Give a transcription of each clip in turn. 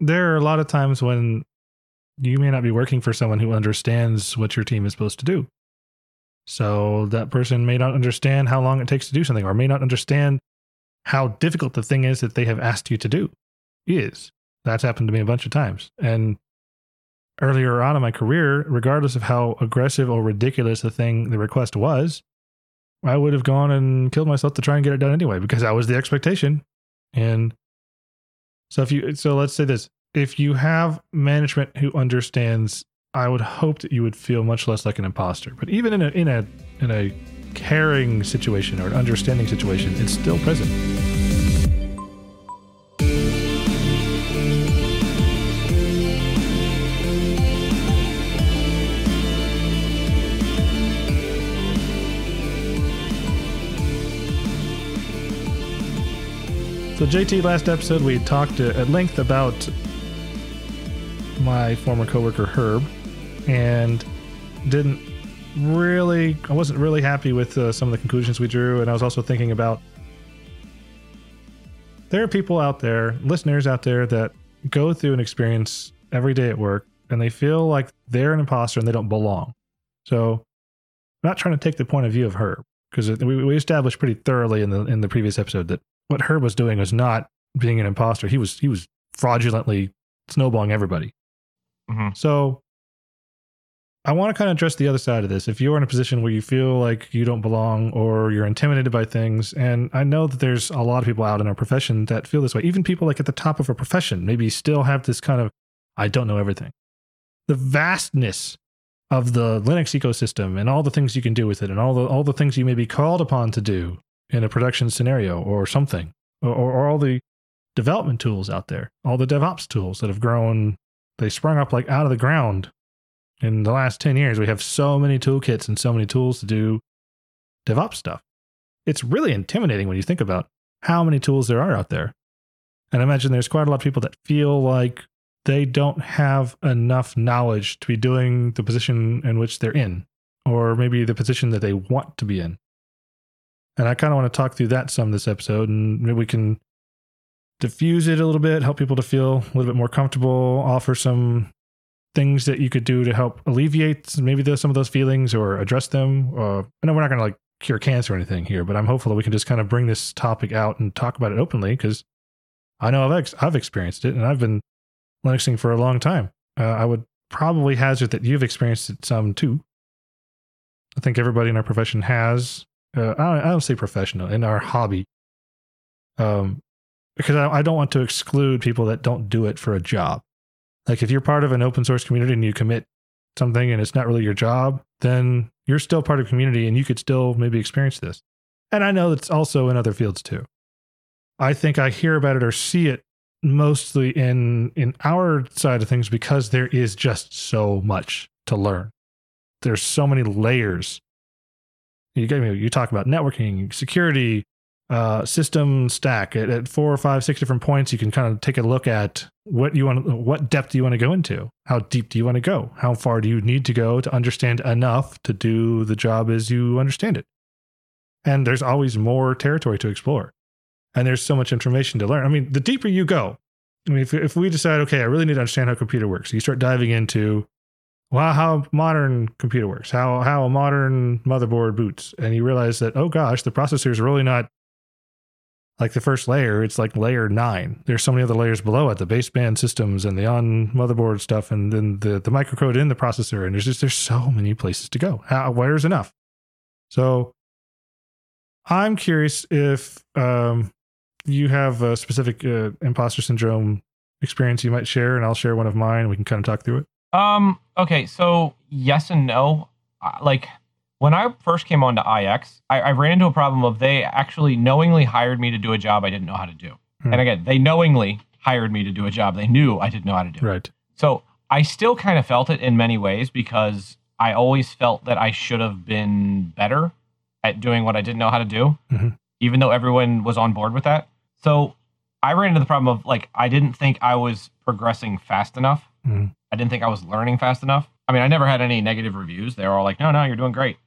there are a lot of times when you may not be working for someone who understands what your team is supposed to do. So that person may not understand how long it takes to do something or may not understand how difficult the thing is that they have asked you to do is. That's happened to me a bunch of times. And earlier on in my career, regardless of how aggressive or ridiculous the thing, the request was, I would have gone and killed myself to try and get it done anyway because that was the expectation. And so if you, so let's say this if you have management who understands, I would hope that you would feel much less like an imposter. But even in a, in a, in a caring situation or an understanding situation, it's still present. So, JT, last episode we talked at length about my former coworker Herb, and didn't really, I wasn't really happy with uh, some of the conclusions we drew, and I was also thinking about there are people out there, listeners out there that go through an experience every day at work, and they feel like they're an imposter and they don't belong. So, I'm not trying to take the point of view of Herb because we, we established pretty thoroughly in the in the previous episode that what Herb was doing was not being an imposter. He was he was fraudulently snowballing everybody. Mm-hmm. So I want to kind of address the other side of this. If you're in a position where you feel like you don't belong or you're intimidated by things, and I know that there's a lot of people out in our profession that feel this way, even people like at the top of a profession, maybe still have this kind of, I don't know everything. The vastness of the Linux ecosystem and all the things you can do with it and all the all the things you may be called upon to do in a production scenario or something, or, or all the development tools out there, all the DevOps tools that have grown, they sprung up like out of the ground in the last 10 years. We have so many toolkits and so many tools to do DevOps stuff. It's really intimidating when you think about how many tools there are out there. And I imagine there's quite a lot of people that feel like they don't have enough knowledge to be doing the position in which they're in, or maybe the position that they want to be in. And I kind of want to talk through that some this episode, and maybe we can diffuse it a little bit, help people to feel a little bit more comfortable, offer some things that you could do to help alleviate maybe the, some of those feelings or address them. Uh, I know we're not going to like cure cancer or anything here, but I'm hopeful that we can just kind of bring this topic out and talk about it openly because I know I've ex- I've experienced it and I've been Linuxing for a long time. Uh, I would probably hazard that you've experienced it some too. I think everybody in our profession has uh, I, don't, I don't say professional in our hobby. Um, because I, I don't want to exclude people that don't do it for a job. Like if you're part of an open source community and you commit something and it's not really your job then you're still part of community and you could still maybe experience this. And i know it's also in other fields too. I think i hear about it or see it mostly in in our side of things because there is just so much to learn. There's so many layers you get me. You talk about networking, security, uh, system stack at, at, four or five, six different points. You can kind of take a look at what you want, what depth do you want to go into? How deep do you want to go? How far do you need to go to understand enough to do the job as you understand it? And there's always more territory to explore, and there's so much information to learn. I mean, the deeper you go, I mean, if, if we decide, okay, I really need to understand how a computer works, you start diving into well, how modern computer works, how how a modern motherboard boots, and you realize that oh gosh, the processor is really not like the first layer; it's like layer nine. There's so many other layers below it, the baseband systems and the on motherboard stuff, and then the the microcode in the processor, and there's just there's so many places to go. How, where's enough? So, I'm curious if um, you have a specific uh, imposter syndrome experience you might share, and I'll share one of mine. We can kind of talk through it. Um. Okay. So yes and no. Like when I first came on to IX, I, I, ran into a problem of they actually knowingly hired me to do a job I didn't know how to do. Hmm. And again, they knowingly hired me to do a job they knew I didn't know how to do. Right. So I still kind of felt it in many ways because I always felt that I should have been better at doing what I didn't know how to do, mm-hmm. even though everyone was on board with that. So I ran into the problem of like I didn't think I was progressing fast enough. Mm-hmm. I didn't think I was learning fast enough. I mean, I never had any negative reviews. They were all like, "No, no, you're doing great,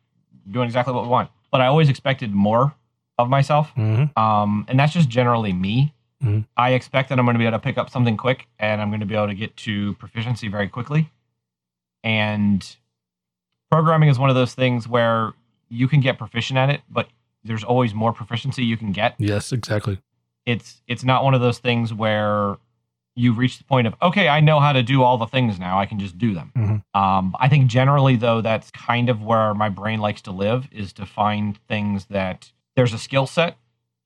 you're doing exactly what we want." But I always expected more of myself, mm-hmm. um, and that's just generally me. Mm-hmm. I expect that I'm going to be able to pick up something quick and I'm going to be able to get to proficiency very quickly. And programming is one of those things where you can get proficient at it, but there's always more proficiency you can get. Yes, exactly. It's it's not one of those things where you reach the point of okay, I know how to do all the things now. I can just do them. Mm-hmm. Um, I think generally though, that's kind of where my brain likes to live is to find things that there's a skill set.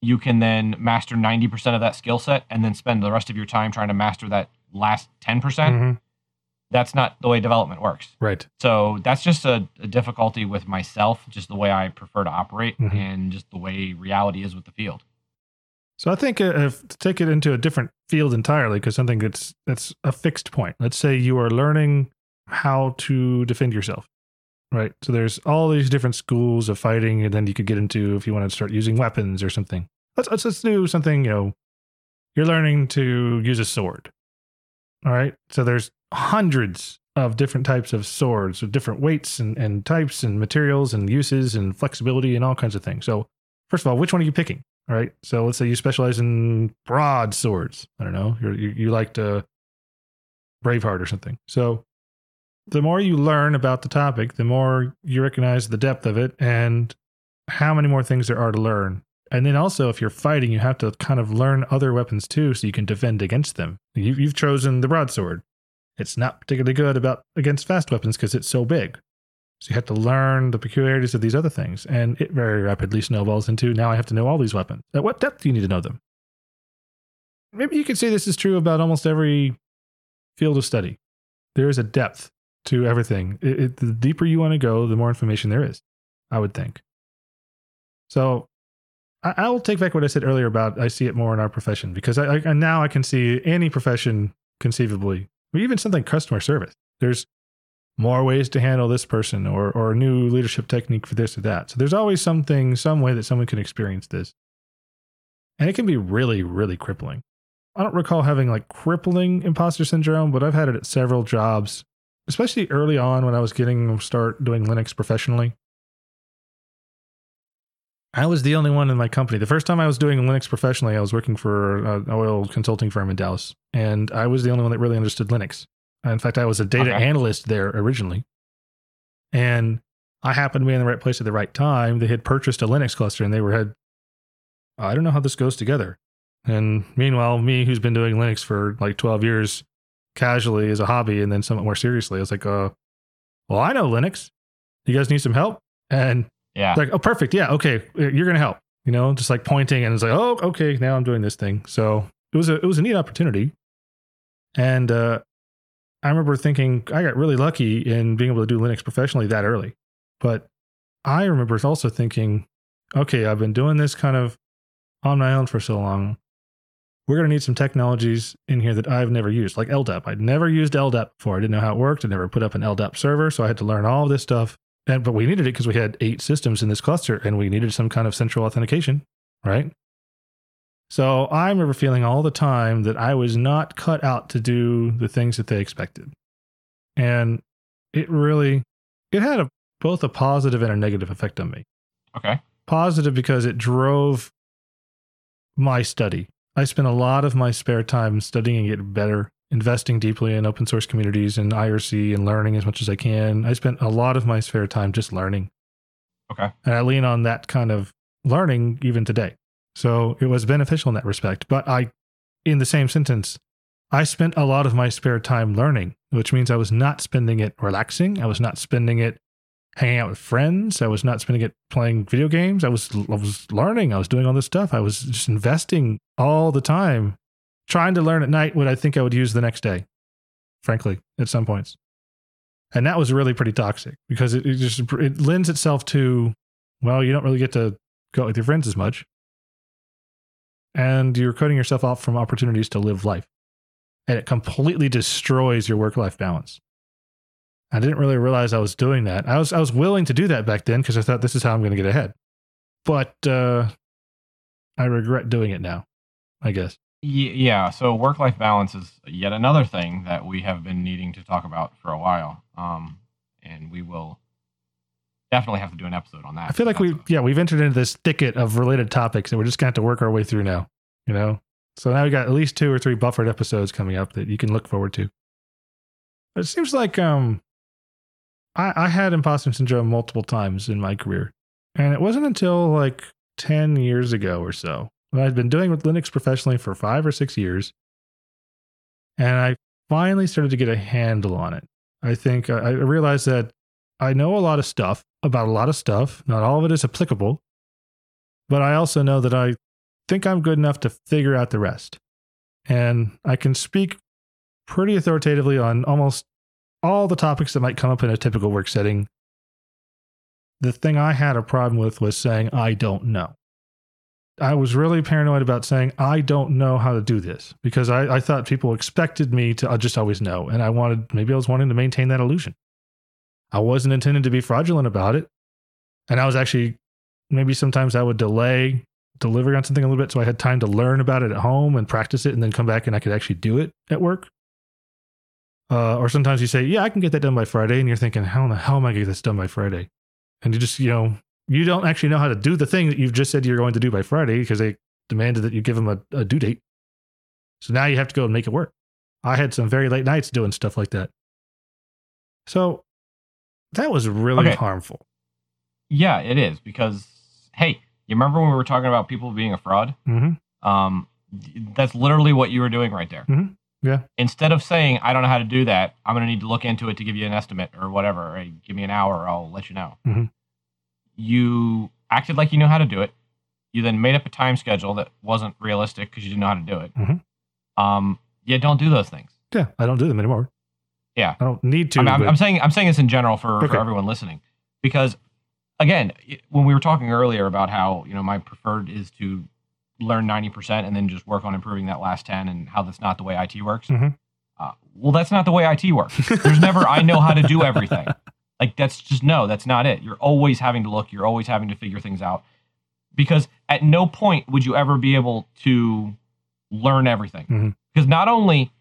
You can then master ninety percent of that skill set, and then spend the rest of your time trying to master that last ten percent. Mm-hmm. That's not the way development works. Right. So that's just a, a difficulty with myself, just the way I prefer to operate, mm-hmm. and just the way reality is with the field. So I think uh, if to take it into a different field entirely, because something that's that's a fixed point. Let's say you are learning how to defend yourself, right? So there's all these different schools of fighting, and then you could get into if you want to start using weapons or something. Let's let's, let's do something. You know, you're learning to use a sword. All right. So there's hundreds of different types of swords with different weights and, and types and materials and uses and flexibility and all kinds of things. So first of all, which one are you picking? Right. So let's say you specialize in broadswords. I don't know. You're, you you like to Braveheart or something. So the more you learn about the topic, the more you recognize the depth of it and how many more things there are to learn. And then also, if you're fighting, you have to kind of learn other weapons too, so you can defend against them. You, you've chosen the broadsword. It's not particularly good about against fast weapons because it's so big. So you have to learn the peculiarities of these other things, and it very rapidly snowballs into now I have to know all these weapons. At what depth do you need to know them? Maybe you could say this is true about almost every field of study. There is a depth to everything. It, it, the deeper you want to go, the more information there is, I would think. So I, I, will take back what I said earlier about I see it more in our profession because I, I now I can see any profession conceivably, or even something customer service. There's more ways to handle this person or or a new leadership technique for this or that. So there's always something, some way that someone can experience this. And it can be really, really crippling. I don't recall having like crippling imposter syndrome, but I've had it at several jobs, especially early on when I was getting start doing Linux professionally. I was the only one in my company. The first time I was doing Linux professionally, I was working for uh, an oil consulting firm in Dallas, and I was the only one that really understood Linux. In fact, I was a data okay. analyst there originally. And I happened to be in the right place at the right time. They had purchased a Linux cluster and they were had, I don't know how this goes together. And meanwhile, me, who's been doing Linux for like 12 years casually as a hobby and then somewhat more seriously, I was like, uh, well, I know Linux. You guys need some help? And yeah, like, oh, perfect. Yeah. Okay. You're going to help, you know, just like pointing and it's like, oh, okay. Now I'm doing this thing. So it was a, it was a neat opportunity. And, uh, I remember thinking I got really lucky in being able to do Linux professionally that early. But I remember also thinking, okay, I've been doing this kind of on my own for so long. We're going to need some technologies in here that I've never used, like LDAP. I'd never used LDAP before. I didn't know how it worked. I never put up an LDAP server. So I had to learn all this stuff. And, but we needed it because we had eight systems in this cluster and we needed some kind of central authentication, right? So I remember feeling all the time that I was not cut out to do the things that they expected. And it really it had a, both a positive and a negative effect on me. Okay. Positive because it drove my study. I spent a lot of my spare time studying and getting better, investing deeply in open source communities and IRC and learning as much as I can. I spent a lot of my spare time just learning. Okay. And I lean on that kind of learning even today. So it was beneficial in that respect. But I, in the same sentence, I spent a lot of my spare time learning, which means I was not spending it relaxing. I was not spending it hanging out with friends. I was not spending it playing video games. I was I was learning. I was doing all this stuff. I was just investing all the time, trying to learn at night what I think I would use the next day. Frankly, at some points, and that was really pretty toxic because it, it just it lends itself to well, you don't really get to go out with your friends as much and you're cutting yourself off from opportunities to live life. And it completely destroys your work life balance. I didn't really realize I was doing that. I was I was willing to do that back then because I thought this is how I'm going to get ahead. But uh, I regret doing it now. I guess. Yeah. So work life balance is yet another thing that we have been needing to talk about for a while, um, and we will definitely have to do an episode on that. I feel like we, yeah, we've entered into this thicket of related topics, and we're just going to have to work our way through now. You know, So now we got at least two or three buffered episodes coming up that you can look forward to. It seems like um, I, I had imposter syndrome multiple times in my career, and it wasn't until like ten years ago or so. that I'd been doing with Linux professionally for five or six years, and I finally started to get a handle on it. I think I realized that I know a lot of stuff about a lot of stuff. Not all of it is applicable, but I also know that I think I'm good enough to figure out the rest. And I can speak pretty authoritatively on almost all the topics that might come up in a typical work setting. The thing I had a problem with was saying, I don't know. I was really paranoid about saying, I don't know how to do this because I, I thought people expected me to uh, just always know. And I wanted, maybe I was wanting to maintain that illusion. I wasn't intending to be fraudulent about it. And I was actually, maybe sometimes I would delay delivering on something a little bit so I had time to learn about it at home and practice it and then come back and I could actually do it at work. Uh, or sometimes you say, Yeah, I can get that done by Friday. And you're thinking, How in the hell am I going to get this done by Friday? And you just, you know, you don't actually know how to do the thing that you've just said you're going to do by Friday because they demanded that you give them a, a due date. So now you have to go and make it work. I had some very late nights doing stuff like that. So that was really okay. harmful. Yeah, it is because, hey, you remember when we were talking about people being a fraud? Mm-hmm. Um, that's literally what you were doing right there. Mm-hmm. Yeah. Instead of saying, I don't know how to do that, I'm going to need to look into it to give you an estimate or whatever. Or, give me an hour, I'll let you know. Mm-hmm. You acted like you knew how to do it. You then made up a time schedule that wasn't realistic because you didn't know how to do it. Mm-hmm. Um, yeah, don't do those things. Yeah, I don't do them anymore. Yeah, I don't need to. I am I'm saying I'm saying this in general for, okay. for everyone listening because again, when we were talking earlier about how you know my preferred is to learn 90% and then just work on improving that last 10 and how that's not the way IT works. Mm-hmm. Uh, well, that's not the way IT works. There's never I know how to do everything. Like that's just no, that's not it. You're always having to look. You're always having to figure things out because at no point would you ever be able to learn everything. Mm-hmm. Because not only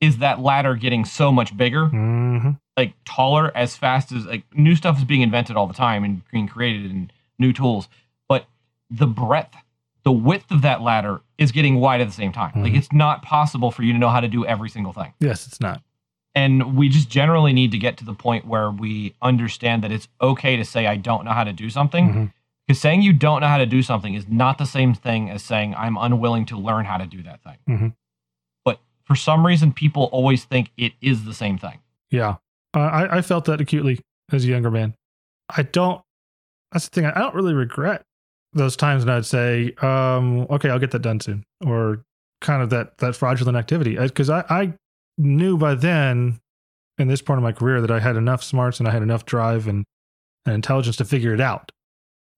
is that ladder getting so much bigger, mm-hmm. like taller as fast as like new stuff is being invented all the time and being created and new tools, but the breadth, the width of that ladder is getting wide at the same time. Mm-hmm. Like it's not possible for you to know how to do every single thing. Yes, it's not. And we just generally need to get to the point where we understand that it's okay to say I don't know how to do something. Mm-hmm. Because saying you don't know how to do something is not the same thing as saying I'm unwilling to learn how to do that thing. Mm-hmm for some reason people always think it is the same thing. Yeah. Uh, I, I felt that acutely as a younger man. I don't, that's the thing. I don't really regret those times when I'd say, um, okay, I'll get that done soon, or kind of that, that fraudulent activity. Because I, I knew by then in this part of my career that I had enough smarts and I had enough drive and, and intelligence to figure it out.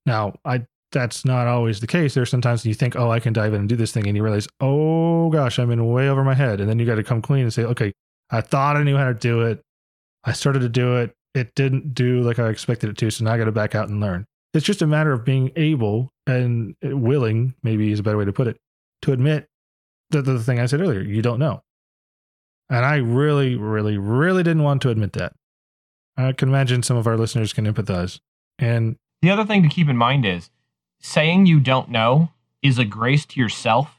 Now, I that's not always the case. There's sometimes you think, oh, I can dive in and do this thing, and you realize, oh gosh, I'm in way over my head. And then you got to come clean and say, okay, I thought I knew how to do it. I started to do it. It didn't do like I expected it to. So now I got to back out and learn. It's just a matter of being able and willing, maybe is a better way to put it, to admit that the thing I said earlier, you don't know. And I really, really, really didn't want to admit that. I can imagine some of our listeners can empathize. And the other thing to keep in mind is saying you don't know is a grace to yourself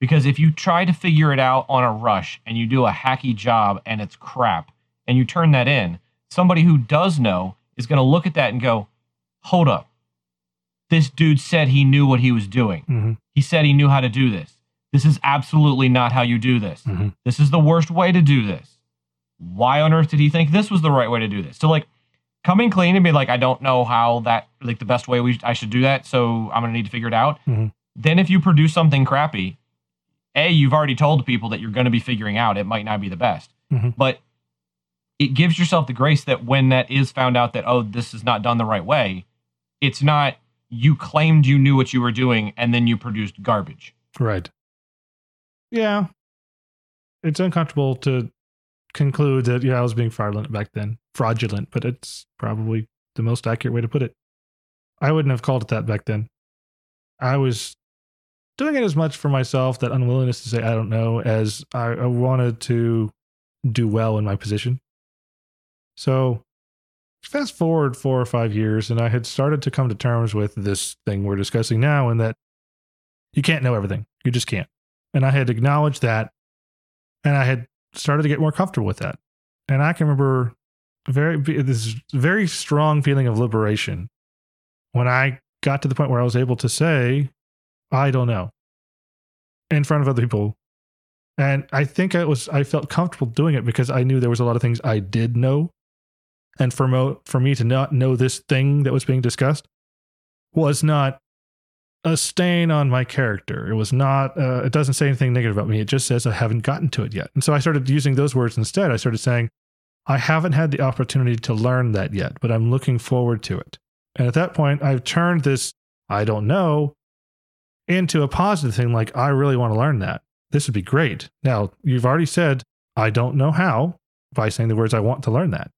because if you try to figure it out on a rush and you do a hacky job and it's crap and you turn that in, somebody who does know is going to look at that and go, hold up. This dude said he knew what he was doing. Mm-hmm. He said he knew how to do this. This is absolutely not how you do this. Mm-hmm. This is the worst way to do this. Why on earth did he think this was the right way to do this? So, like, coming clean and be like, I don't know how that like the best way we I should do that, so I'm gonna need to figure it out. Mm-hmm. Then if you produce something crappy, a you've already told people that you're gonna be figuring out. It might not be the best, mm-hmm. but it gives yourself the grace that when that is found out that oh this is not done the right way, it's not you claimed you knew what you were doing and then you produced garbage. Right. Yeah. It's uncomfortable to conclude that yeah, I was being fraudulent back then. Fraudulent, but it's probably the most accurate way to put it. I wouldn't have called it that back then. I was doing it as much for myself, that unwillingness to say I don't know, as I, I wanted to do well in my position. So fast forward four or five years, and I had started to come to terms with this thing we're discussing now, and that you can't know everything. You just can't. And I had acknowledged that and I had started to get more comfortable with that. And I can remember very this very strong feeling of liberation when I got to the point where I was able to say, I don't know in front of other people. And I think I was I felt comfortable doing it because I knew there was a lot of things I did know. And for mo- for me to not know this thing that was being discussed was not a stain on my character. It was not uh, it doesn't say anything negative about me. It just says I haven't gotten to it yet. And so I started using those words instead. I started saying I haven't had the opportunity to learn that yet, but I'm looking forward to it. And at that point, I've turned this I don't know into a positive thing like I really want to learn that. This would be great. Now, you've already said I don't know how by saying the words I want to learn that.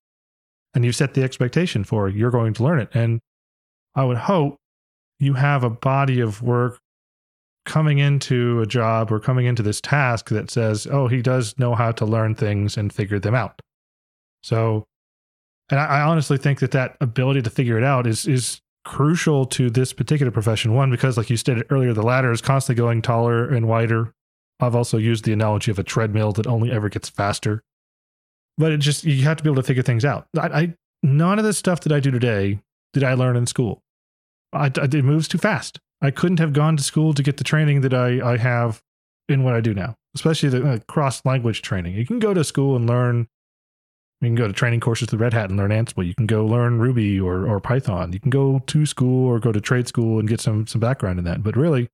And you've set the expectation for you're going to learn it. And I would hope you have a body of work coming into a job or coming into this task that says, oh, he does know how to learn things and figure them out. So, and I, I honestly think that that ability to figure it out is is crucial to this particular profession. One, because like you stated earlier, the ladder is constantly going taller and wider. I've also used the analogy of a treadmill that only ever gets faster. But it just you have to be able to figure things out. I, I none of the stuff that I do today did I learn in school. I, I, it moves too fast. I couldn't have gone to school to get the training that I, I have in what I do now, especially the uh, cross language training. You can go to school and learn you can go to training courses with Red Hat and learn Ansible. You can go learn Ruby or, or Python. You can go to school or go to trade school and get some some background in that. But really,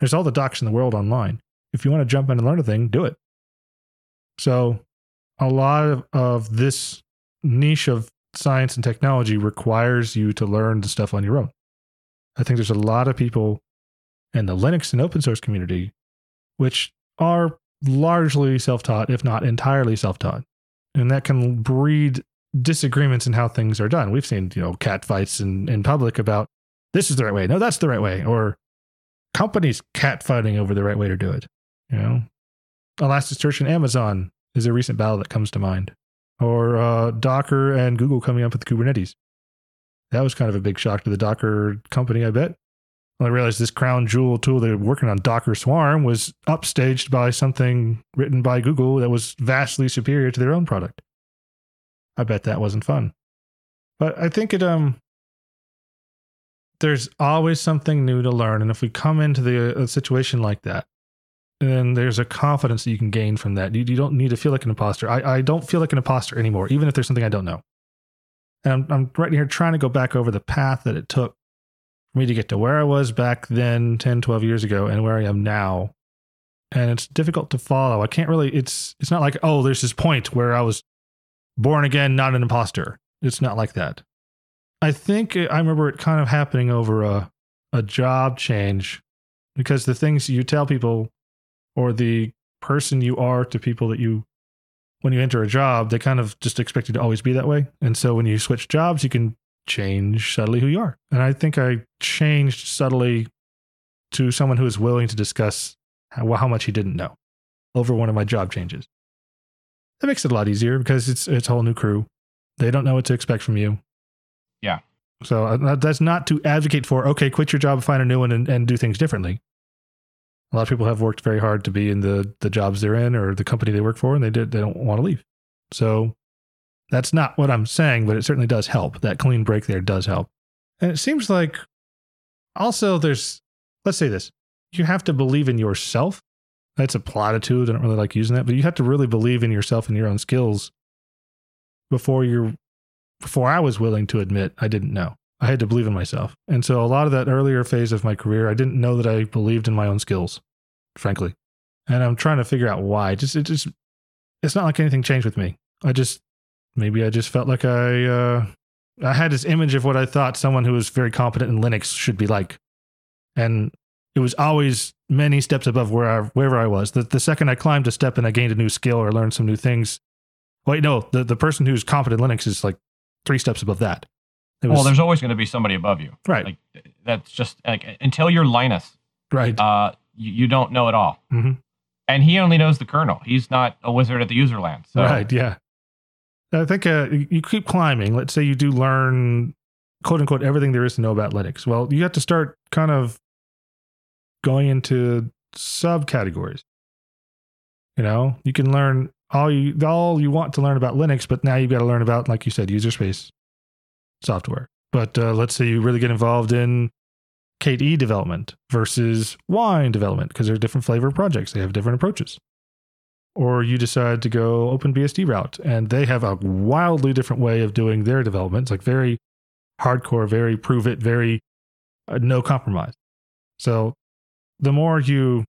there's all the docs in the world online. If you want to jump in and learn a thing, do it. So, a lot of, of this niche of science and technology requires you to learn the stuff on your own. I think there's a lot of people in the Linux and open source community which are largely self taught, if not entirely self taught and that can breed disagreements in how things are done. We've seen, you know, cat fights in, in public about this is the right way. No, that's the right way. Or companies cat fighting over the right way to do it. You know, Elasticsearch and Amazon is a recent battle that comes to mind. Or uh, Docker and Google coming up with Kubernetes. That was kind of a big shock to the Docker company, I bet. I realized this crown jewel tool they were working on, Docker Swarm, was upstaged by something written by Google that was vastly superior to their own product. I bet that wasn't fun. But I think it um there's always something new to learn. And if we come into the a situation like that, then there's a confidence that you can gain from that. You, you don't need to feel like an imposter. I, I don't feel like an imposter anymore, even if there's something I don't know. And I'm, I'm right here trying to go back over the path that it took for me to get to where I was back then 10, 12 years ago and where I am now. And it's difficult to follow. I can't really, it's, it's not like, oh, there's this point where I was born again, not an imposter. It's not like that. I think I remember it kind of happening over a, a job change because the things you tell people or the person you are to people that you when you enter a job, they kind of just expect you to always be that way. And so when you switch jobs, you can change subtly who you are. And I think I changed subtly to someone who is willing to discuss how, how much he didn't know over one of my job changes. That makes it a lot easier because it's it's a whole new crew. They don't know what to expect from you. Yeah. So uh, that's not to advocate for okay, quit your job, find a new one, and, and do things differently. A lot of people have worked very hard to be in the the jobs they're in or the company they work for, and they did they don't want to leave. So that's not what I'm saying, but it certainly does help. That clean break there does help. And it seems like also there's, let's say this, you have to believe in yourself. That's a platitude. I don't really like using that, but you have to really believe in yourself and your own skills before you're, before I was willing to admit I didn't know. I had to believe in myself. And so a lot of that earlier phase of my career, I didn't know that I believed in my own skills, frankly. And I'm trying to figure out why. Just, it just, it's not like anything changed with me. I just maybe I just felt like I uh, I had this image of what I thought someone who was very competent in Linux should be like, and it was always many steps above where I, wherever I was. The, the second I climbed a step and I gained a new skill or learned some new things, wait, no, the, the person who's competent in Linux is like three steps above that. Was, well, there's always going to be somebody above you, right? Like that's just like until you're Linus, right? Uh, you, you don't know it all, mm-hmm. and he only knows the kernel. He's not a wizard at the userland, so. right? Yeah. I think uh, you keep climbing. Let's say you do learn, quote unquote, everything there is to know about Linux. Well, you have to start kind of going into subcategories. You know, you can learn all you all you want to learn about Linux, but now you've got to learn about, like you said, user space software. But uh, let's say you really get involved in KDE development versus Wine development because they're different flavor projects. They have different approaches. Or you decide to go OpenBSD route and they have a wildly different way of doing their development. It's like very hardcore, very prove it, very uh, no compromise. So the more you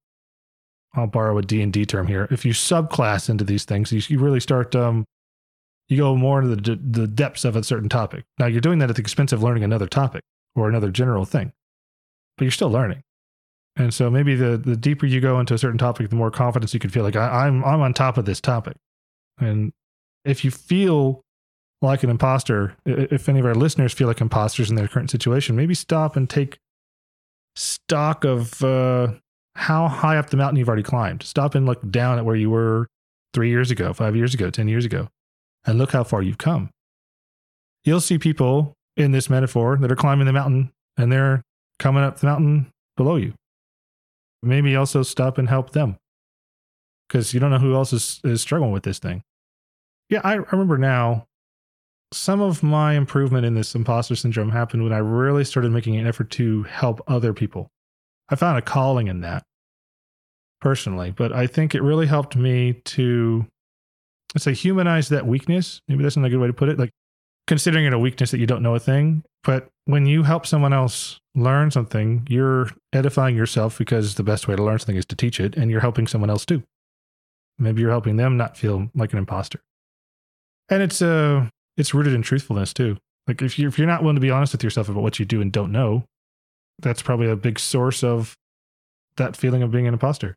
I'll borrow a D&D term here. If you subclass into these things, you, you really start um, you go more into the, the depths of a certain topic. Now you're doing that at the expense of learning another topic or another general thing, but you're still learning. And so maybe the the deeper you go into a certain topic, the more confidence you can feel like I, I'm I'm on top of this topic. And if you feel like an imposter, if any of our listeners feel like imposters in their current situation, maybe stop and take stock of uh, how high up the mountain you've already climbed. Stop and look down at where you were three years ago, five years ago, 10 years ago, and look how far you've come. You'll see people in this metaphor that are climbing the mountain and they're coming up the mountain below you. Maybe also stop and help them because you don't know who else is, is struggling with this thing. Yeah, I, remember now some of my improvement in this imposter syndrome happened when I really started making an effort to help other people. I found a calling in that personally, but I think it really helped me to let's say humanize that weakness. Maybe that's not a good way to put it. Like considering it a weakness that you don't know a thing, but when you help someone else learn something, you're edifying yourself because the best way to learn something is to teach it, and you're helping someone else too. Maybe you're helping them not feel like an imposter. And it's uh it's rooted in truthfulness too. Like if you if you're not willing to be honest with yourself about what you do and don't know, that's probably a big source of that feeling of being an imposter.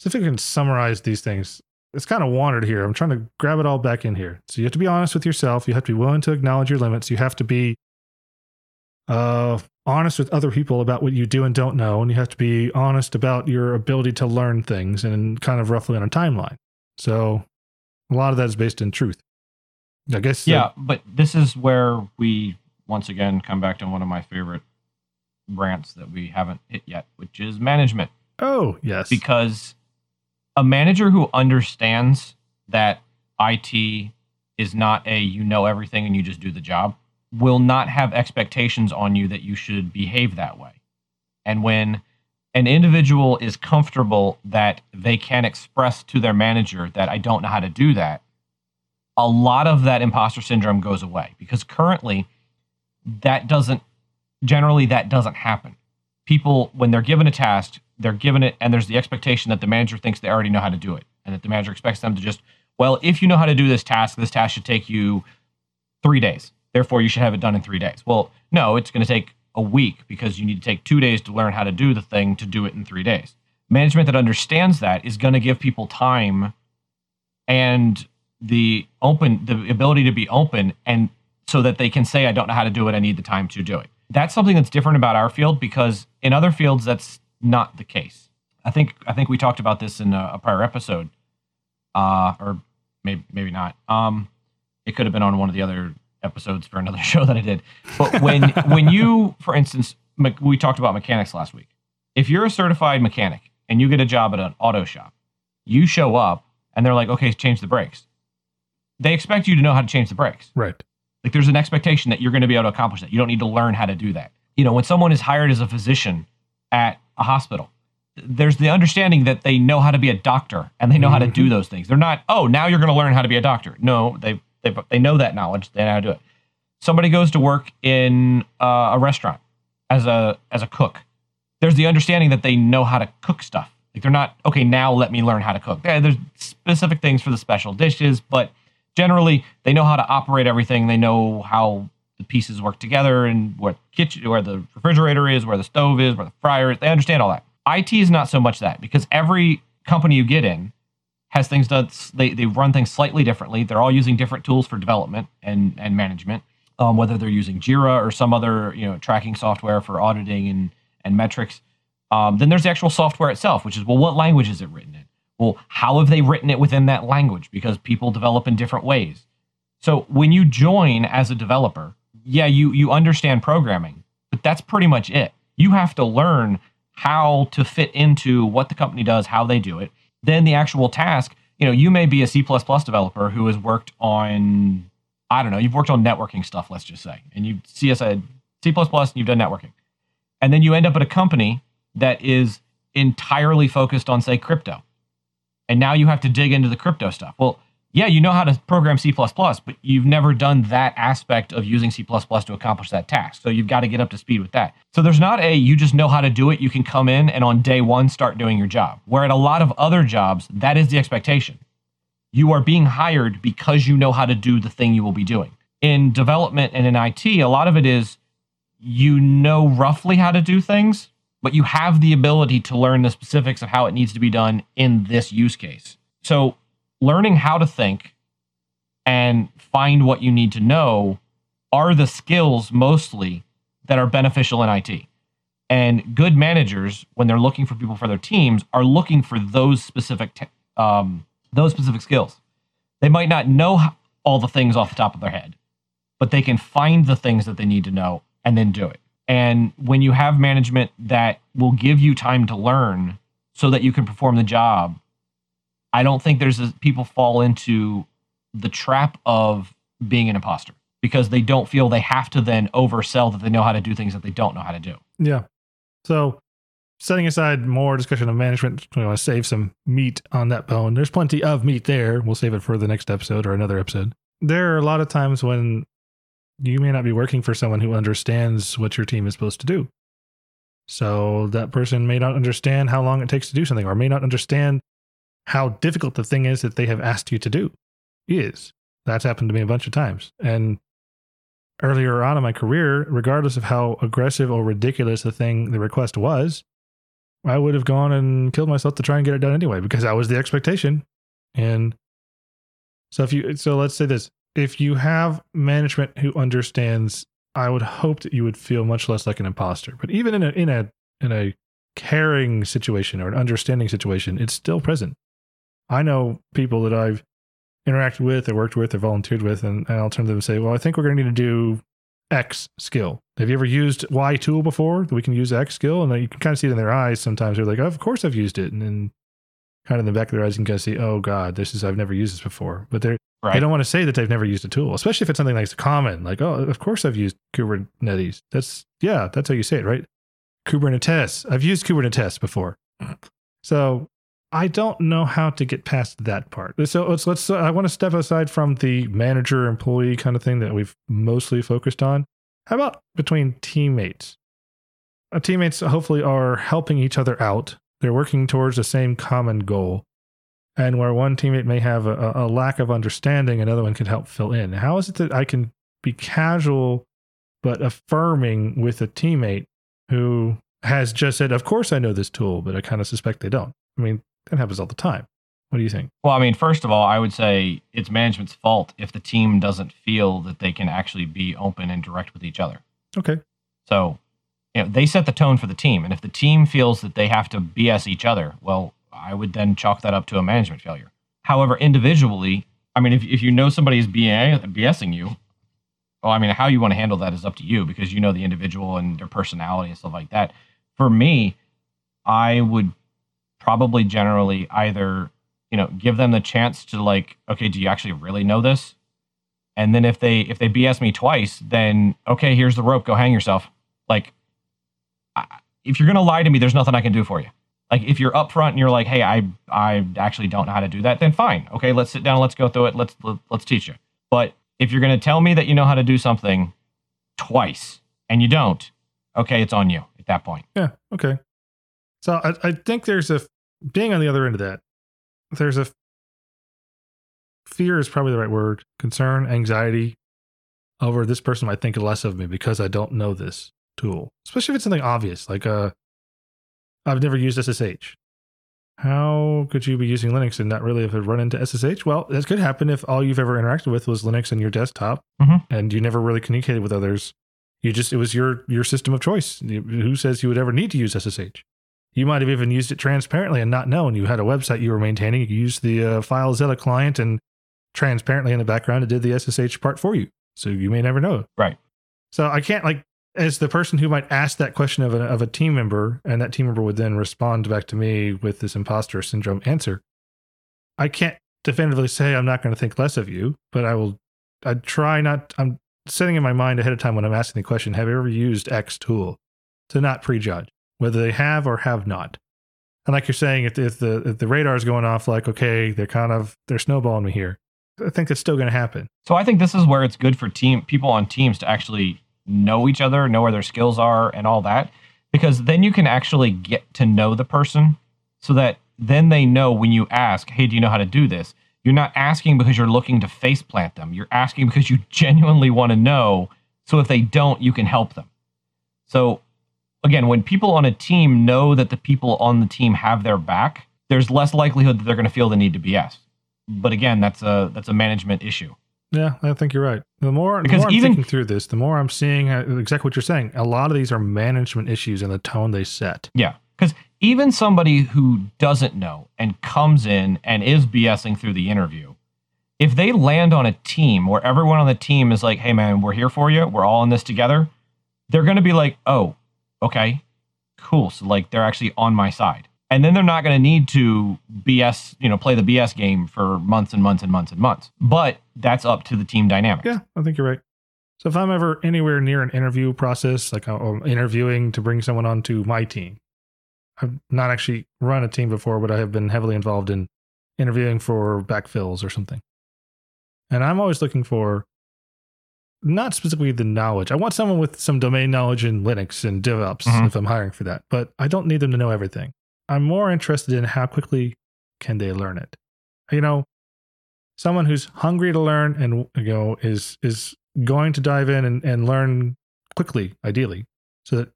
So if you can summarize these things, it's kind of wandered here. I'm trying to grab it all back in here. So you have to be honest with yourself. You have to be willing to acknowledge your limits. You have to be uh, honest with other people about what you do and don't know. And you have to be honest about your ability to learn things and kind of roughly on a timeline. So a lot of that is based in truth. I guess. Yeah, but this is where we once again come back to one of my favorite rants that we haven't hit yet, which is management. Oh, yes. Because a manager who understands that IT is not a you know everything and you just do the job will not have expectations on you that you should behave that way. And when an individual is comfortable that they can express to their manager that I don't know how to do that, a lot of that imposter syndrome goes away because currently that doesn't generally that doesn't happen. People, when they're given a task, they're given it, and there's the expectation that the manager thinks they already know how to do it, and that the manager expects them to just, well, if you know how to do this task, this task should take you three days. Therefore, you should have it done in three days. Well, no, it's going to take a week because you need to take two days to learn how to do the thing to do it in three days. Management that understands that is going to give people time and the open the ability to be open and so that they can say i don't know how to do it i need the time to do it that's something that's different about our field because in other fields that's not the case. I think I think we talked about this in a, a prior episode, uh, or maybe maybe not. Um, it could have been on one of the other episodes for another show that I did. But when when you, for instance, me- we talked about mechanics last week. If you're a certified mechanic and you get a job at an auto shop, you show up and they're like, "Okay, change the brakes." They expect you to know how to change the brakes. Right. Like there's an expectation that you're going to be able to accomplish that. You don't need to learn how to do that. You know, when someone is hired as a physician at a hospital, there's the understanding that they know how to be a doctor and they know mm-hmm. how to do mm-hmm. those things. They're not, oh, now you're going to learn how to be a doctor. No, they they they know that knowledge. They know how to do it. Somebody goes to work in uh, a restaurant as a as a cook. There's the understanding that they know how to cook stuff. Like they're not okay. Now let me learn how to cook. There's specific things for the special dishes, but generally they know how to operate everything. They know how the pieces work together and what kitchen, where the refrigerator is, where the stove is, where the fryer is. They understand all that. IT is not so much that because every company you get in has things that they, they run things slightly differently. They're all using different tools for development and, and management, um, whether they're using Jira or some other you know tracking software for auditing and, and metrics. Um, then there's the actual software itself, which is well, what language is it written in? Well, how have they written it within that language? Because people develop in different ways. So when you join as a developer, yeah, you you understand programming, but that's pretty much it. You have to learn how to fit into what the company does, how they do it. Then the actual task, you know, you may be a C developer who has worked on, I don't know, you've worked on networking stuff, let's just say, and you see us at C and you've done networking. And then you end up at a company that is entirely focused on, say, crypto. And now you have to dig into the crypto stuff. Well, yeah, you know how to program C, but you've never done that aspect of using C to accomplish that task. So you've got to get up to speed with that. So there's not a you just know how to do it, you can come in and on day one start doing your job. Where at a lot of other jobs, that is the expectation. You are being hired because you know how to do the thing you will be doing. In development and in IT, a lot of it is you know roughly how to do things, but you have the ability to learn the specifics of how it needs to be done in this use case. So learning how to think and find what you need to know are the skills mostly that are beneficial in IT. And good managers, when they're looking for people for their teams, are looking for those specific te- um, those specific skills. They might not know all the things off the top of their head, but they can find the things that they need to know and then do it. And when you have management that will give you time to learn so that you can perform the job I don't think there's a, people fall into the trap of being an imposter because they don't feel they have to then oversell that they know how to do things that they don't know how to do. Yeah. So setting aside more discussion of management, we want to save some meat on that bone. There's plenty of meat there. We'll save it for the next episode or another episode. There are a lot of times when you may not be working for someone who understands what your team is supposed to do. So that person may not understand how long it takes to do something or may not understand how difficult the thing is that they have asked you to do is. That's happened to me a bunch of times. And earlier on in my career, regardless of how aggressive or ridiculous the thing, the request was, I would have gone and killed myself to try and get it done anyway because that was the expectation. And so if you, so let's say this, if you have management who understands, I would hope that you would feel much less like an imposter. But even in a, in a, in a caring situation or an understanding situation, it's still present. I know people that I've interacted with or worked with or volunteered with, and, and I'll turn to them and say, well, I think we're going to need to do X skill. Have you ever used Y tool before that we can use X skill? And you can kind of see it in their eyes sometimes. They're like, oh, of course I've used it. And then kind of in the back of their eyes, you can kind of see, oh God, this is, I've never used this before. But they're, right. they don't want to say that they've never used a tool, especially if it's something that's common. Like, oh, of course I've used Kubernetes. That's, yeah, that's how you say it, right? Kubernetes. I've used Kubernetes before. So I don't know how to get past that part. So let's let's. Uh, I want to step aside from the manager employee kind of thing that we've mostly focused on. How about between teammates? Uh, teammates hopefully are helping each other out. They're working towards the same common goal. And where one teammate may have a, a lack of understanding, another one can help fill in. How is it that I can be casual but affirming with a teammate who has just said, Of course I know this tool, but I kind of suspect they don't? I mean, happens all the time. What do you think? Well, I mean, first of all, I would say it's management's fault if the team doesn't feel that they can actually be open and direct with each other. Okay. So, you know, they set the tone for the team. And if the team feels that they have to BS each other, well, I would then chalk that up to a management failure. However, individually, I mean, if, if you know somebody is BSing you, well, I mean, how you want to handle that is up to you because you know the individual and their personality and stuff like that. For me, I would probably generally either you know give them the chance to like okay do you actually really know this? And then if they if they bs me twice then okay here's the rope go hang yourself. Like I, if you're gonna lie to me there's nothing i can do for you. Like if you're upfront and you're like hey i i actually don't know how to do that then fine. Okay let's sit down let's go through it let's let, us let us teach you. But if you're gonna tell me that you know how to do something twice and you don't okay it's on you at that point. Yeah okay. So I, I think there's a being on the other end of that, there's a fear is probably the right word, concern, anxiety over this person might think less of me because I don't know this tool, especially if it's something obvious like uh, I've never used SSH. How could you be using Linux and not really have run into SSH? Well, that could happen if all you've ever interacted with was Linux and your desktop, mm-hmm. and you never really communicated with others. You just it was your your system of choice. Who says you would ever need to use SSH? You might have even used it transparently and not known. You had a website you were maintaining. You used the uh, FileZilla client and transparently in the background, it did the SSH part for you. So you may never know. Right. So I can't like as the person who might ask that question of a, of a team member, and that team member would then respond back to me with this imposter syndrome answer, I can't definitively say I'm not going to think less of you, but I will. I try not. I'm setting in my mind ahead of time when I'm asking the question: Have you ever used X tool? To not prejudge whether they have or have not. And like you're saying, if, if the if the radar is going off, like okay, they're kind of they're snowballing me here. I think it's still going to happen. So I think this is where it's good for team people on teams to actually know each other, know where their skills are, and all that, because then you can actually get to know the person, so that then they know when you ask, "Hey, do you know how to do this?" You're not asking because you're looking to face plant them. You're asking because you genuinely want to know. So if they don't, you can help them. So again, when people on a team know that the people on the team have their back, there's less likelihood that they're going to feel the need to BS. But again, that's a that's a management issue. Yeah, I think you're right. The more, because the more I'm even, thinking through this, the more I'm seeing uh, exactly what you're saying. A lot of these are management issues and the tone they set. Yeah, because even somebody who doesn't know and comes in and is BSing through the interview, if they land on a team where everyone on the team is like, "Hey, man, we're here for you. We're all in this together," they're going to be like, "Oh, okay, cool. So like they're actually on my side. And then they're not going to need to BS, you know, play the BS game for months and months and months and months. But that's up to the team dynamic. Yeah, I think you're right. So if I'm ever anywhere near an interview process, like I'm uh, interviewing to bring someone onto my team, I've not actually run a team before, but I have been heavily involved in interviewing for backfills or something. And I'm always looking for not specifically the knowledge. I want someone with some domain knowledge in Linux and DevOps mm-hmm. if I'm hiring for that, but I don't need them to know everything. I'm more interested in how quickly can they learn it. You know, someone who's hungry to learn and you know is is going to dive in and, and learn quickly, ideally, so that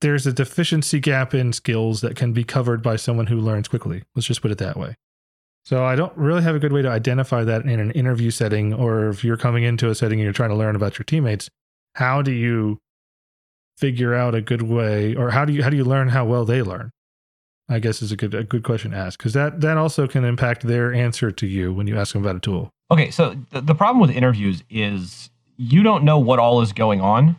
there's a deficiency gap in skills that can be covered by someone who learns quickly. Let's just put it that way. So I don't really have a good way to identify that in an interview setting, or if you're coming into a setting and you're trying to learn about your teammates, how do you figure out a good way, or how do you how do you learn how well they learn? I guess is a good a good question to ask because that that also can impact their answer to you when you ask them about a tool. Okay, so the, the problem with interviews is you don't know what all is going on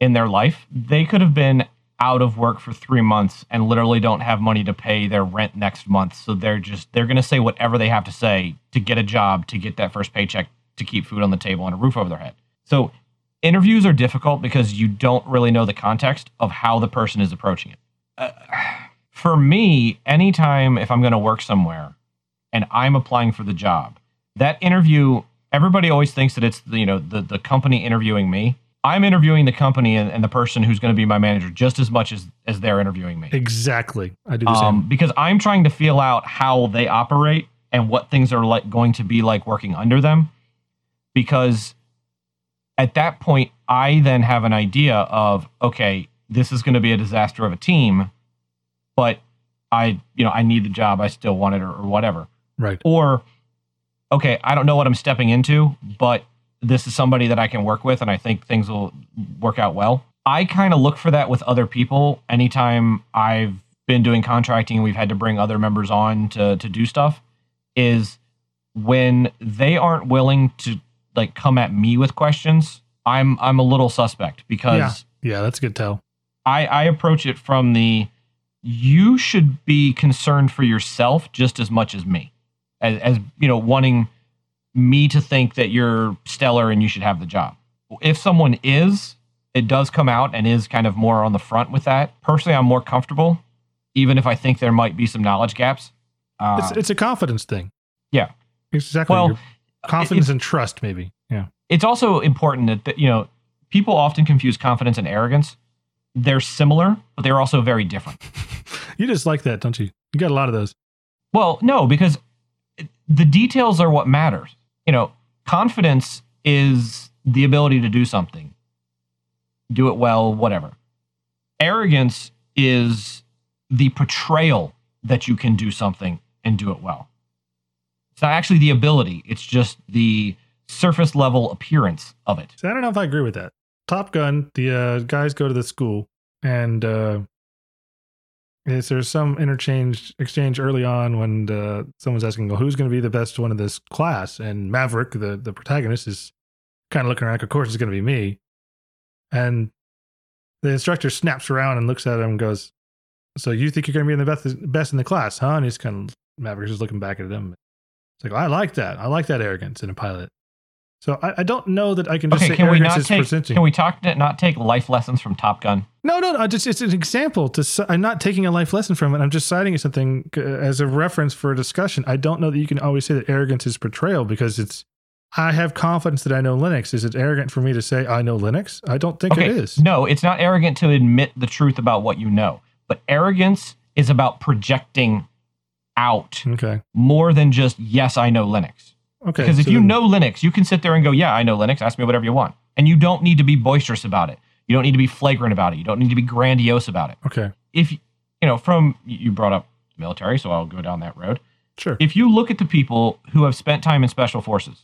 in their life. They could have been out of work for three months and literally don't have money to pay their rent next month. So they're just they're gonna say whatever they have to say to get a job, to get that first paycheck, to keep food on the table and a roof over their head. So interviews are difficult because you don't really know the context of how the person is approaching it. Uh, for me, anytime if I'm gonna work somewhere and I'm applying for the job, that interview, everybody always thinks that it's the, you know the the company interviewing me. I'm interviewing the company and, and the person who's going to be my manager just as much as as they're interviewing me. Exactly, I do the um, same because I'm trying to feel out how they operate and what things are like going to be like working under them. Because at that point, I then have an idea of okay, this is going to be a disaster of a team, but I you know I need the job, I still want it or, or whatever. Right. Or okay, I don't know what I'm stepping into, but this is somebody that I can work with and I think things will work out well. I kind of look for that with other people anytime I've been doing contracting and we've had to bring other members on to to do stuff is when they aren't willing to like come at me with questions, I'm I'm a little suspect because Yeah, yeah that's a good tell. I I approach it from the you should be concerned for yourself just as much as me. As as you know, wanting me to think that you're stellar and you should have the job. If someone is, it does come out and is kind of more on the front with that. Personally, I'm more comfortable, even if I think there might be some knowledge gaps. Uh, it's, it's a confidence thing. Yeah. Exactly. Well, confidence and trust, maybe. Yeah. It's also important that, you know, people often confuse confidence and arrogance. They're similar, but they're also very different. you just like that, don't you? You got a lot of those. Well, no, because the details are what matters you know, confidence is the ability to do something, do it well, whatever. Arrogance is the portrayal that you can do something and do it well. It's not actually the ability, it's just the surface level appearance of it. So I don't know if I agree with that. Top Gun, the uh, guys go to the school and uh, is there some interchange exchange early on when uh, someone's asking, well, who's going to be the best one of this class? And Maverick, the, the protagonist, is kind of looking around, of course, it's going to be me. And the instructor snaps around and looks at him and goes, "So you think you're going to be in the best best in the class, huh?" And he's kind of Maverick's just looking back at him. It's like I like that. I like that arrogance in a pilot. So I, I don't know that I can just okay, say can we arrogance not is take? presenting. Can we talk? Not take life lessons from Top Gun. No, no, no. Just it's an example. To I'm not taking a life lesson from it. I'm just citing something uh, as a reference for a discussion. I don't know that you can always say that arrogance is portrayal because it's. I have confidence that I know Linux. Is it arrogant for me to say I know Linux? I don't think Okay, it is. no, it's not arrogant to admit the truth about what you know, but arrogance is about projecting out Okay. more than just yes, I know Linux. Okay. Because if so you know Linux, you can sit there and go, yeah, I know Linux. Ask me whatever you want, and you don't need to be boisterous about it. You don't need to be flagrant about it. You don't need to be grandiose about it. Okay. If you know, from you brought up military, so I'll go down that road. Sure. if you look at the people who have spent time in special forces,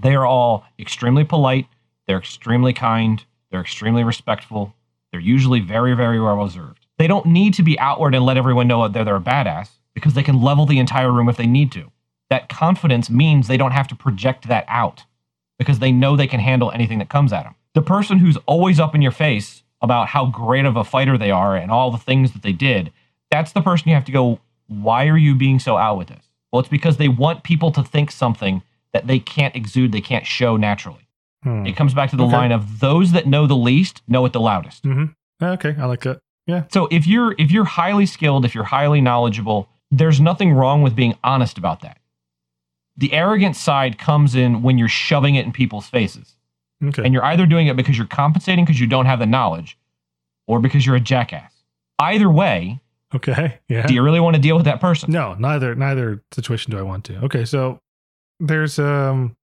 they are all extremely polite, they're extremely kind, they're extremely respectful, they're usually very, very well reserved. They don't need to be outward and let everyone know that they're, they're a badass because they can level the entire room if they need to. That confidence means they don't have to project that out because they know they can handle anything that comes at them. The person who's always up in your face about how great of a fighter they are and all the things that they did, that's the person you have to go, why are you being so out with this? Well, it's because they want people to think something that they can't exude, they can't show naturally. Hmm. It comes back to the Okay. line of those that know the least know it the loudest. Okay. I like that. Yeah. So if you're if you're highly skilled, if you're highly knowledgeable, there's nothing wrong with being honest about that. The arrogant side comes in when you're shoving it in people's faces. Okay. And you're either doing it because you're compensating because you don't have the knowledge or because you're a jackass. Either way, okay. Yeah. do you really want to deal with that person? No, neither neither situation do I want to. Okay, so there's um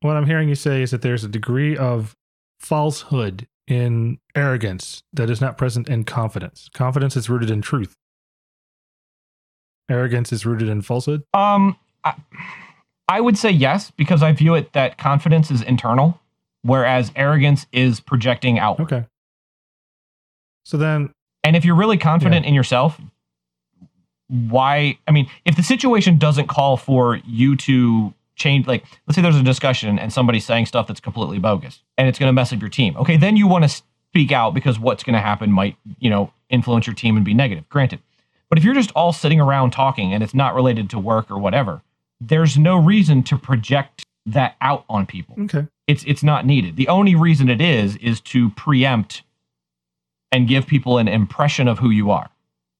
what I'm hearing you say is that there's a degree of falsehood in arrogance that is not present in confidence. Confidence is rooted in truth. Arrogance is rooted in falsehood. Um, I, I would say yes because I view it that confidence is internal, whereas arrogance is projecting out. Okay. So then, And if you're really confident in yourself, why? I mean, if the situation doesn't call for you to change, like, let's say there's a discussion and somebody's saying stuff that's completely bogus and it's going to mess up your team. Okay, then you want to speak out because what's going to happen might, you know, influence your team and be negative. Granted. But if you're just all sitting around talking and it's not related to work or whatever, there's no reason to project that out on people okay. it's it's not needed. The only reason it is is to preempt and give people an impression of who you are.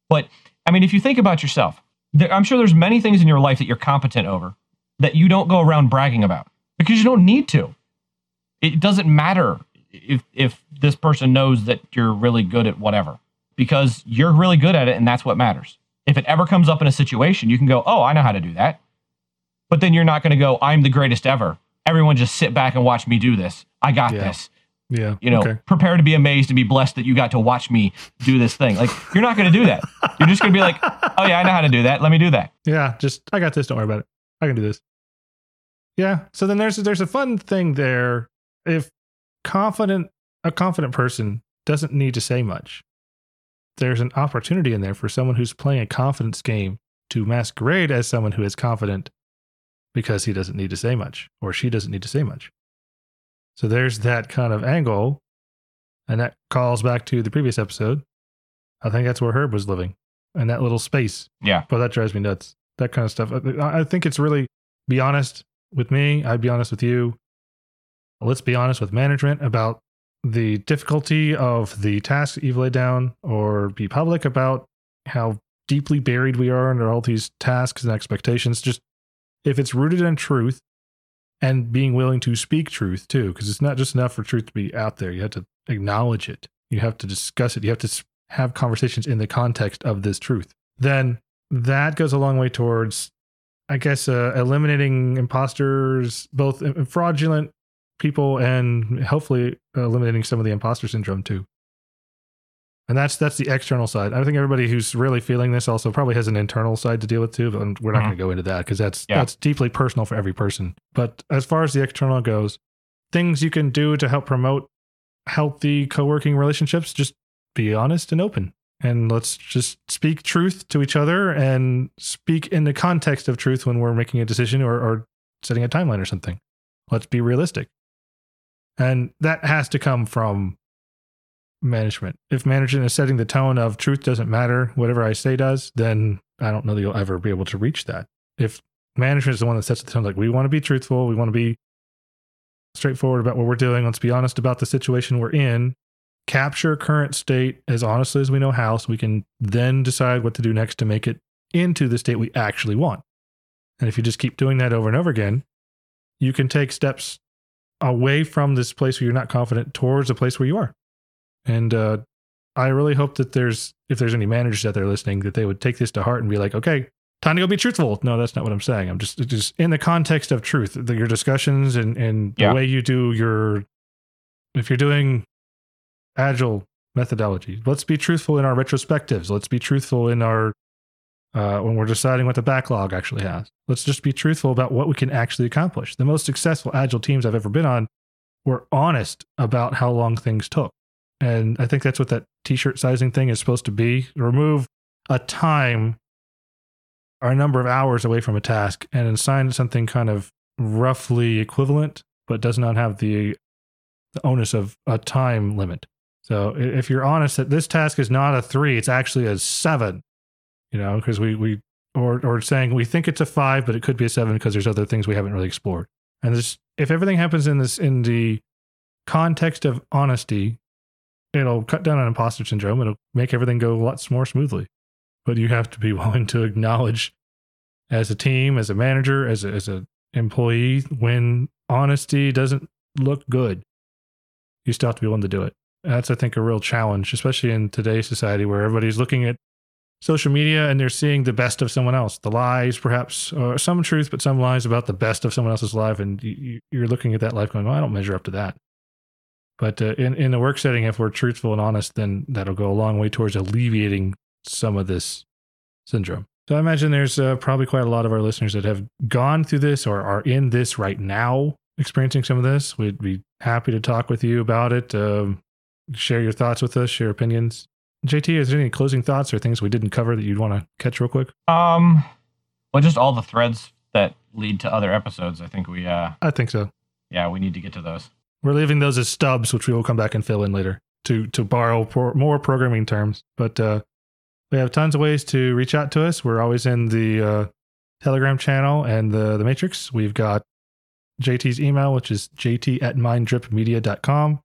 But I mean, if you think about yourself, there, I'm sure there's many things in your life that you're competent over that you don't go around bragging about because you don't need to. It doesn't matter if if this person knows that you're really good at whatever because you're really good at it and that's what matters. If it ever comes up in a situation, you can go, "Oh, I know how to do that." But then you're not going to go, "I'm the greatest ever." Everyone just sit back and watch me do this. I got Yeah. this. Yeah. You know, Okay. prepare to be amazed and be blessed that you got to watch me do this thing. Like you're not going to do that. You're just going to be like, "Oh yeah, I know how to do that. Let me do that." Yeah, just I got this. Don't worry about it. I can do this. Yeah. So then there's there's a fun thing there. If confident a confident person doesn't need to say much, there's an opportunity in there for someone who's playing a confidence game to masquerade as someone who is confident because he doesn't need to say much or she doesn't need to say much. So there's that kind of angle, and that calls back to the previous episode. I think that's where Herb was living, in that little space. Yeah. But that drives me nuts. That kind of stuff. I I think it's really be honest with me. I'd be honest with you. Let's be honest with management about the difficulty of the task you've laid down, or be public about how deeply buried we are under all these tasks and expectations. Just if it's rooted in truth and being willing to speak truth too, because it's not just enough for truth to be out there. You have to acknowledge it. You have to discuss it. You have to have conversations in the context of this truth. Then that goes a long way towards, I guess, uh, eliminating imposters, both uh, fraudulent people and hopefully eliminating some of the imposter syndrome too. And that's that's the external side. I think everybody who's really feeling this also probably has an internal side to deal with too, but we're not Mhm. going to go into that because that's Yeah. that's deeply personal for every person. But as far as the external goes, things you can do to help promote healthy co-working relationships, just be honest and open. And let's just speak truth to each other and speak in the context of truth when we're making a decision or, or setting a timeline or something. Let's be realistic. And that has to come from management. If management is setting the tone of truth doesn't matter, whatever I say does, then I don't know that you'll ever be able to reach that. If management is the one that sets the tone, like we want to be truthful, we want to be straightforward about what we're doing, let's be honest about the situation we're in, capture current state as honestly as we know how, so we can then decide what to do next to make it into the state we actually want. And if you just keep doing that over and over again, you can take steps away from this place where you're not confident towards a place where you are. And uh, I really hope that there's, if there's any managers out there listening, that they would take this to heart and be like, okay, time to go be truthful. No, that's not what I'm saying. I'm just, just in the context of truth, the, your discussions and, and yeah. the way you do your, if you're doing agile methodology, let's be truthful in our retrospectives. Let's be truthful in our uh, when we're deciding what the backlog actually has. Let's just be truthful about what we can actually accomplish. The most successful agile teams I've ever been on were honest about how long things took. And I think that's what that t shirt sizing thing is supposed to be remove a time or a number of hours away from a task and assign something kind of roughly equivalent, but does not have the, the onus of a time limit. So if you're honest that this task is not a three, it's actually a seven, you know, because we we or or saying we think it's a five, but it could be a seven because there's other things we haven't really explored. And this, if everything happens in this in the context of honesty, it'll cut down on imposter syndrome. It'll make everything go lots more smoothly. But you have to be willing to acknowledge, as a team, as a manager, as a, as a employee, when honesty doesn't look good, you still have to be willing to do it. That's, I think, a real challenge, especially in today's society where everybody's looking at social media and they're seeing the best of someone else, the lies, perhaps, or some truth, but some lies about the best of someone else's life. And you, are looking at that life going, well, I don't measure up to that. But uh, in, in a work setting, if we're truthful and honest, then that'll go a long way towards alleviating some of this syndrome. So I imagine there's uh, probably quite a lot of our listeners that have gone through this or are in this right now, experiencing some of this. We'd be happy to talk with you about it. Um, share your thoughts with us, share opinions. JT, is there any closing thoughts or things we didn't cover that you'd want to catch real quick? Um, well, just all the threads that lead to other episodes. I think we. uh I think so. Yeah, we need to get to those. We're leaving those as stubs, which we will come back and fill in later to to borrow more programming terms. But uh we have tons of ways to reach out to us. We're always in the uh, Telegram channel and the the Matrix. We've got JT's email, which is jt at minddripmedia.com.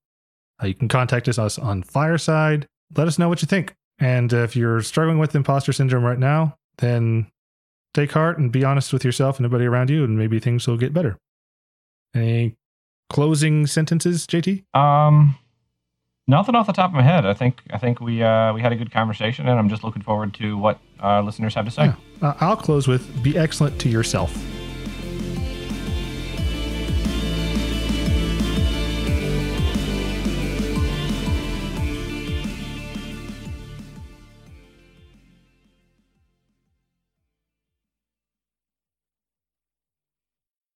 Uh, you can contact us on Fireside. Let us know what you think. And if you're struggling with imposter syndrome right now, then take heart and be honest with yourself and everybody around you, and maybe things will get better. Any closing sentences, JT? Um, nothing off the top of my head. I think I think we uh, we had a good conversation, and I'm just looking forward to what our listeners have to say. Yeah. Uh, I'll close with: be excellent to yourself.